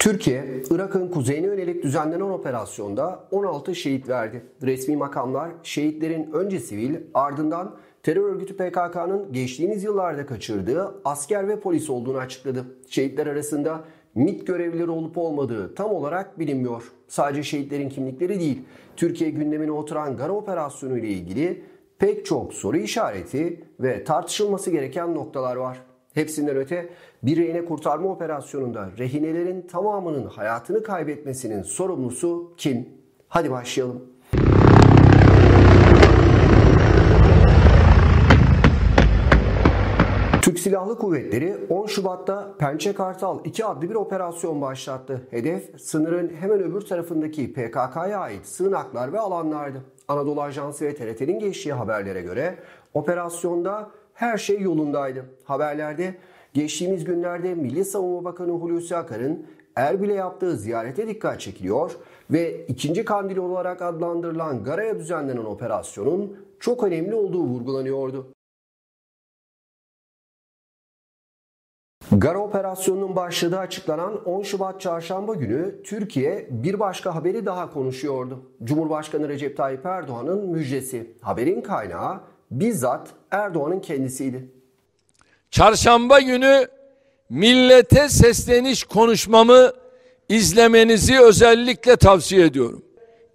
Türkiye, Irak'ın kuzeyine yönelik düzenlenen operasyonda 16 şehit verdi. Resmi makamlar şehitlerin önce sivil ardından terör örgütü PKK'nın geçtiğimiz yıllarda kaçırdığı asker ve polis olduğunu açıkladı. Şehitler arasında MİT görevlileri olup olmadığı tam olarak bilinmiyor. Sadece şehitlerin kimlikleri değil, Türkiye gündemine oturan Gara operasyonu ile ilgili pek çok soru işareti ve tartışılması gereken noktalar var. Hepsinden öte bir rehine kurtarma operasyonunda rehinelerin tamamının hayatını kaybetmesinin sorumlusu kim? Hadi başlayalım. Türk Silahlı Kuvvetleri 10 Şubat'ta Pençe Kartal 2 adlı bir operasyon başlattı. Hedef sınırın hemen öbür tarafındaki PKK'ya ait sığınaklar ve alanlardı. Anadolu Ajansı ve TRT'nin geçtiği haberlere göre operasyonda her şey yolundaydı. Haberlerde geçtiğimiz günlerde Milli Savunma Bakanı Hulusi Akar'ın Erbil'e yaptığı ziyarete dikkat çekiliyor ve ikinci kandil olarak adlandırılan Gara'ya düzenlenen operasyonun çok önemli olduğu vurgulanıyordu. Gara operasyonunun başladığı açıklanan 10 Şubat çarşamba günü Türkiye bir başka haberi daha konuşuyordu. Cumhurbaşkanı Recep Tayyip Erdoğan'ın müjdesi. Haberin kaynağı bizzat Erdoğan'ın kendisiydi. Çarşamba günü millete sesleniş konuşmamı izlemenizi özellikle tavsiye ediyorum.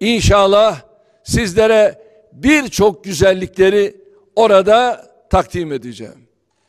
İnşallah sizlere birçok güzellikleri orada takdim edeceğim.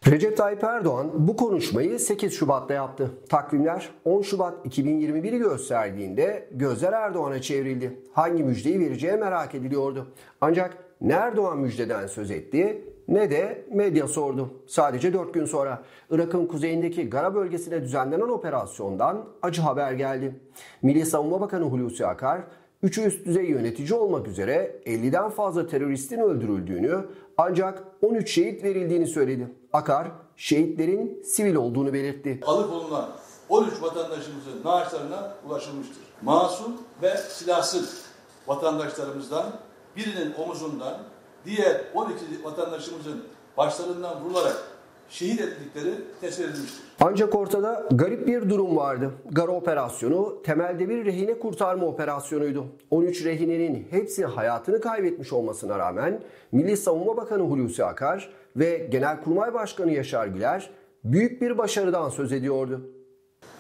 Recep Tayyip Erdoğan bu konuşmayı 8 Şubat'ta yaptı. Takvimler 10 Şubat 2021'i gösterdiğinde gözler Erdoğan'a çevrildi. Hangi müjdeyi vereceği merak ediliyordu. Ancak ne Erdoğan müjdeden söz etti ne de medya sordu. Sadece 4 gün sonra Irak'ın kuzeyindeki Gara bölgesine düzenlenen operasyondan acı haber geldi. Milli Savunma Bakanı Hulusi Akar, üçü üst düzey yönetici olmak üzere 50'den fazla teröristin öldürüldüğünü ancak 13 şehit verildiğini söyledi. Akar, şehitlerin sivil olduğunu belirtti. Alıkonulan 13 vatandaşımızın naaşlarına ulaşılmıştır. Masum ve silahsız vatandaşlarımızdan birinin omuzundan diğer 12 vatandaşımızın başlarından vurularak şehit edildikleri tespit edilmiştir. Ancak ortada garip bir durum vardı. Gara operasyonu temelde bir rehine kurtarma operasyonuydu. 13 rehinenin hepsi hayatını kaybetmiş olmasına rağmen Milli Savunma Bakanı Hulusi Akar ve Genelkurmay Başkanı Yaşar Güler büyük bir başarıdan söz ediyordu.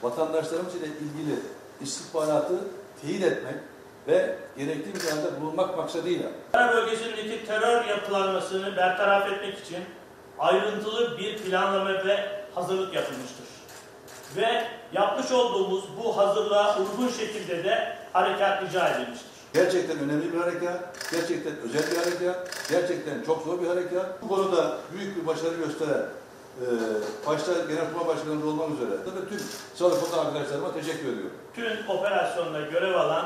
Vatandaşlarımız ile ilgili istihbaratı teyit etmek ve gerekli müdahalede bulunmak maksadıyla Gara bölgesindeki terör yapılanmasını bertaraf etmek için ayrıntılı bir planlama ve hazırlık yapılmıştır. Ve yapmış olduğumuz bu hazırlığa uygun şekilde de harekat rica edilmiştir. gerçekten önemli bir harekat, gerçekten özel bir harekat, gerçekten çok zor bir harekat. Bu konuda büyük bir başarı gösteren e, başta Genelkurmay Başkanımız olmak üzere ve tüm bakan arkadaşlarıma teşekkür ediyorum. Tüm operasyonda görev alan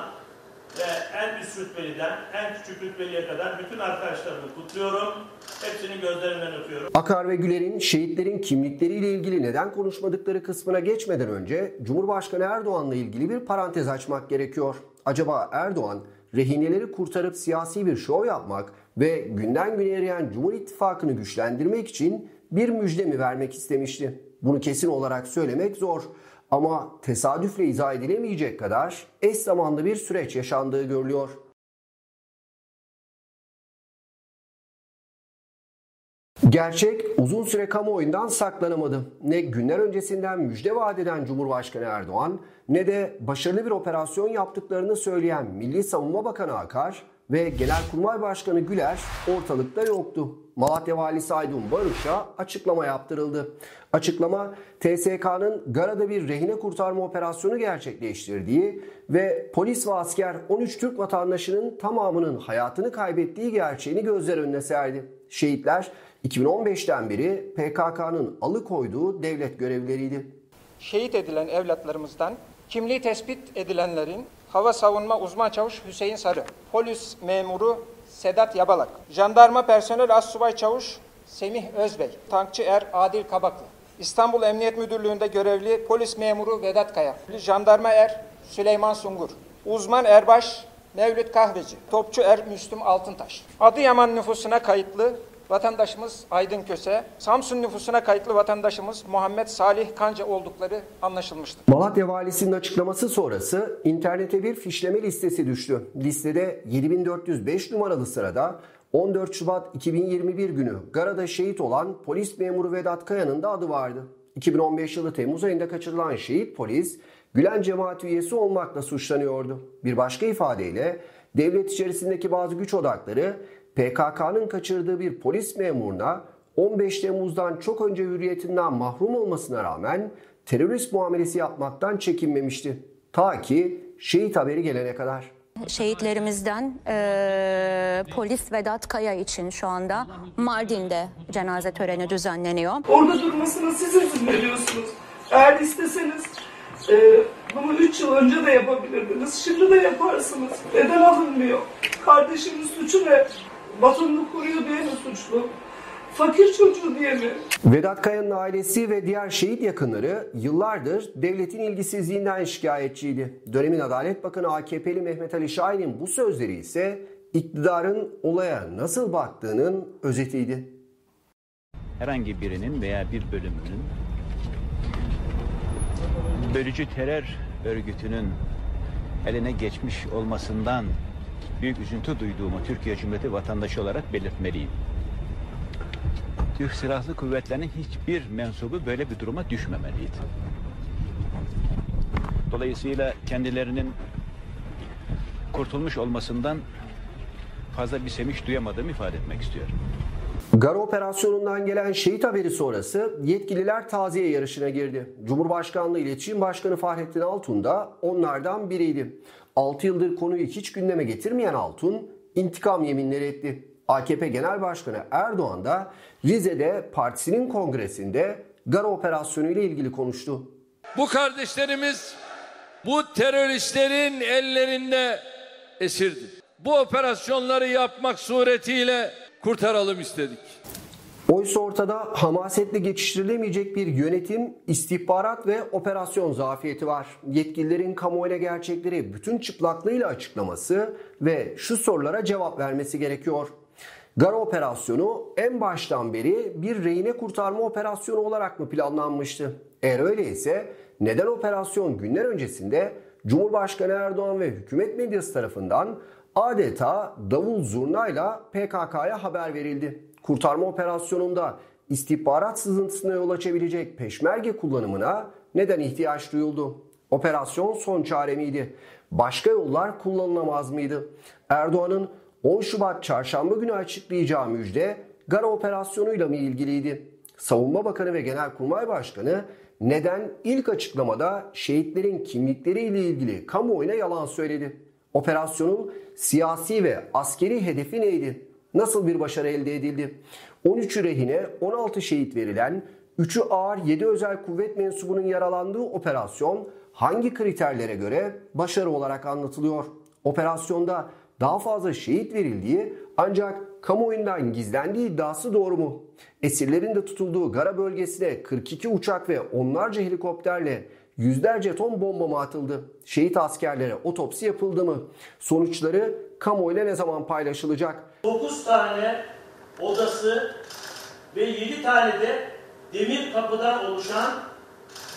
ve en üst rütbeliden en küçük rütbeliye kadar bütün arkadaşlarımı kutluyorum. Hepsinin gözlerinden öpüyorum. Akar ve Güler'in şehitlerin kimlikleriyle ilgili neden konuşmadıkları kısmına geçmeden önce Cumhurbaşkanı Erdoğan'la ilgili bir parantez açmak gerekiyor. Acaba Erdoğan rehineleri kurtarıp siyasi bir şov yapmak ve günden güne eriyen Cumhur İttifakı'nı güçlendirmek için bir müjde mi vermek istemişti? Bunu kesin olarak söylemek zor. Ama tesadüfle izah edilemeyecek kadar eş zamanlı bir süreç yaşandığı görülüyor. Gerçek uzun süre kamuoyundan saklanamadı. Ne günler öncesinden müjde vaat eden Cumhurbaşkanı Erdoğan ne de başarılı bir operasyon yaptıklarını söyleyen Milli Savunma Bakanı Akar ve Genelkurmay Başkanı Güler ortalıkta yoktu. Malatya Valisi Aydın Barış'a açıklama yaptırıldı. Açıklama TSK'nın Gara'da bir rehine kurtarma operasyonu gerçekleştirdiği ve polis ve asker 13 Türk vatandaşının tamamının hayatını kaybettiği gerçeğini gözler önüne serdi. Şehitler 2015'ten beri PKK'nın alıkoyduğu devlet görevleriydi. Şehit edilen evlatlarımızdan kimliği tespit edilenlerin hava savunma uzman çavuş Hüseyin Sarı, polis memuru Sedat Yabalak, jandarma personel assubay çavuş Semih Özbey, tankçı er Adil Kabaklı, İstanbul Emniyet Müdürlüğü'nde görevli polis memuru Vedat Kaya, jandarma er Süleyman Sungur, uzman erbaş Mevlüt Kahveci, topçu er Müslüm Altıntaş. Adıyaman nüfusuna kayıtlı vatandaşımız Aydın Köse, Samsun nüfusuna kayıtlı vatandaşımız Muhammed Salih Kanca oldukları anlaşılmıştır. Malatya Valisi'nin açıklaması sonrası internete bir fişleme listesi düştü. Listede 7405 numaralı sırada 14 Şubat 2021 günü Gara'da şehit olan polis memuru Vedat Kaya'nın da adı vardı. 2015 yılı Temmuz ayında kaçırılan şehit polis Gülen cemaat üyesi olmakla suçlanıyordu. Bir başka ifadeyle devlet içerisindeki bazı güç odakları PKK'nın kaçırdığı bir polis memuruna 15 Temmuz'dan çok önce hürriyetinden mahrum olmasına rağmen terörist muamelesi yapmaktan çekinmemişti. Ta ki şehit haberi gelene kadar. Şehitlerimizden eee, polis Vedat Kaya için şu anda Mardin'de cenaze töreni düzenleniyor. Orada durmasına siz izin veriyorsunuz. Eğer isteseniz e, bunu 3 yıl önce de yapabilirdiniz. Şimdi de yaparsınız. Neden alınmıyor? Kardeşimin suçu ne? Vatanını koruyor diye mi suçlu? Fakir çocuğu diye mi? Vedat Kaya'nın ailesi ve diğer şehit yakınları yıllardır devletin ilgisizliğinden şikayetçiydi. Dönemin Adalet Bakanı AKP'li Mehmet Ali Şahin'in bu sözleri ise iktidarın olaya nasıl baktığının özetiydi. herhangi birinin veya bir bölümünün bölücü terör örgütünün eline geçmiş olmasından büyük üzüntü duyduğumu Türkiye Cumhuriyeti vatandaşı olarak belirtmeliyim. Türk Silahlı Kuvvetleri'nin hiçbir mensubu böyle bir duruma düşmemeliydi. Dolayısıyla kendilerinin kurtulmuş olmasından fazla bir sevinç duyamadığımı ifade etmek istiyorum. Gara operasyonundan gelen şehit haberi sonrası yetkililer taziye yarışına girdi. Cumhurbaşkanlığı İletişim Başkanı Fahrettin Altun da onlardan biriydi. 6 yıldır konuyu hiç gündeme getirmeyen Altun intikam yeminleri etti. AKP Genel Başkanı Erdoğan da Rize'de partisinin kongresinde Gara operasyonu ile ilgili konuştu. Bu kardeşlerimiz bu teröristlerin ellerinde esirdi. Bu operasyonları yapmak suretiyle kurtaralım istedik. Oysa ortada hamasetle geçiştirilemeyecek bir yönetim, istihbarat ve operasyon zafiyeti var. Yetkililerin kamuoyuna gerçekleri bütün çıplaklığıyla açıklaması ve şu sorulara cevap vermesi gerekiyor. Gara operasyonu en baştan beri bir rehine kurtarma operasyonu olarak mı planlanmıştı? Eğer öyleyse neden operasyon günler öncesinde Cumhurbaşkanı Erdoğan ve hükümet medyası tarafından adeta davul zurnayla PKK'ya haber verildi? Kurtarma operasyonunda istihbarat sızıntısına yol açabilecek peşmerge kullanımına neden ihtiyaç duyuldu? Operasyon son çare miydi? Başka yollar kullanılamaz mıydı? Erdoğan'ın 10 Şubat çarşamba günü açıklayacağı müjde Gara operasyonuyla mı ilgiliydi? Savunma Bakanı ve Genelkurmay Başkanı neden ilk açıklamada şehitlerin kimlikleriyle ilgili kamuoyuna yalan söyledi? Operasyonun siyasi ve askeri hedefi neydi? Nasıl bir başarı elde edildi? 13 rehine 16 şehit verilen 3'ü ağır 7 özel kuvvet mensubunun yaralandığı operasyon hangi kriterlere göre başarı olarak anlatılıyor? Operasyonda daha fazla şehit verildiği ancak kamuoyundan gizlendiği iddiası doğru mu? Esirlerin de tutulduğu Gara bölgesine 42 uçak ve onlarca helikopterle yüzlerce ton bomba mı atıldı? Şehit askerlere otopsi yapıldı mı? Sonuçları kamuoyuyla ne zaman paylaşılacak? 9 tane odası ve 7 tane de demir kapıdan oluşan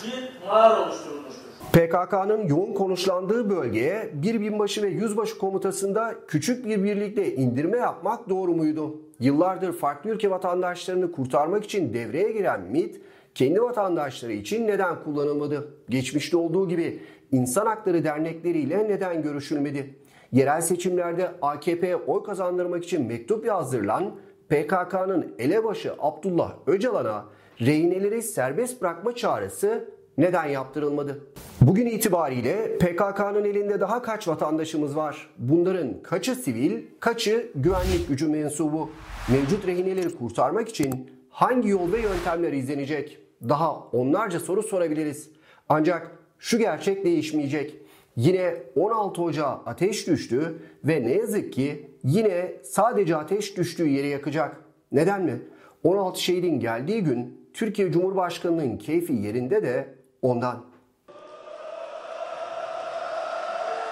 bir mağara oluşturulmuştur. PKK'nın yoğun konuşlandığı bölgeye bir binbaşı ve yüzbaşı komutasında küçük bir birlikte indirme yapmak doğru muydu? Yıllardır farklı ülke vatandaşlarını kurtarmak için devreye giren MIT, kendi vatandaşları için neden kullanılmadı? Geçmişte olduğu gibi insan hakları dernekleriyle neden görüşülmedi? Yerel seçimlerde AKP'ye oy kazandırmak için mektup yazdırılan PKK'nın elebaşı Abdullah Öcalan'a rehineleri serbest bırakma çağrısı neden yaptırılmadı? Bugün itibariyle PKK'nın elinde daha kaç vatandaşımız var? Bunların kaçı sivil, kaçı güvenlik gücü mensubu? Mevcut rehineleri kurtarmak için hangi yol ve yöntemler izlenecek? Daha onlarca soru sorabiliriz. Ancak şu gerçek değişmeyecek. Yine 16 Ocağı ateş düştü ve ne yazık ki yine sadece ateş düştüğü yeri yakacak. Neden mi? 16 şehidin geldiği gün Türkiye Cumhurbaşkanı'nın keyfi yerinde de ondan.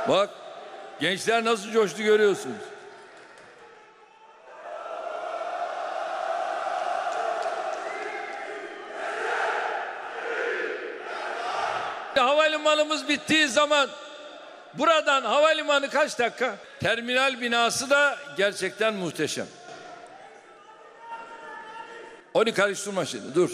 Bak gençler nasıl coştu görüyorsunuz. Havalimanımız bittiği zaman buradan havalimanı kaç dakika? Terminal binası da gerçekten muhteşem. Onu karıştırma şimdi dur.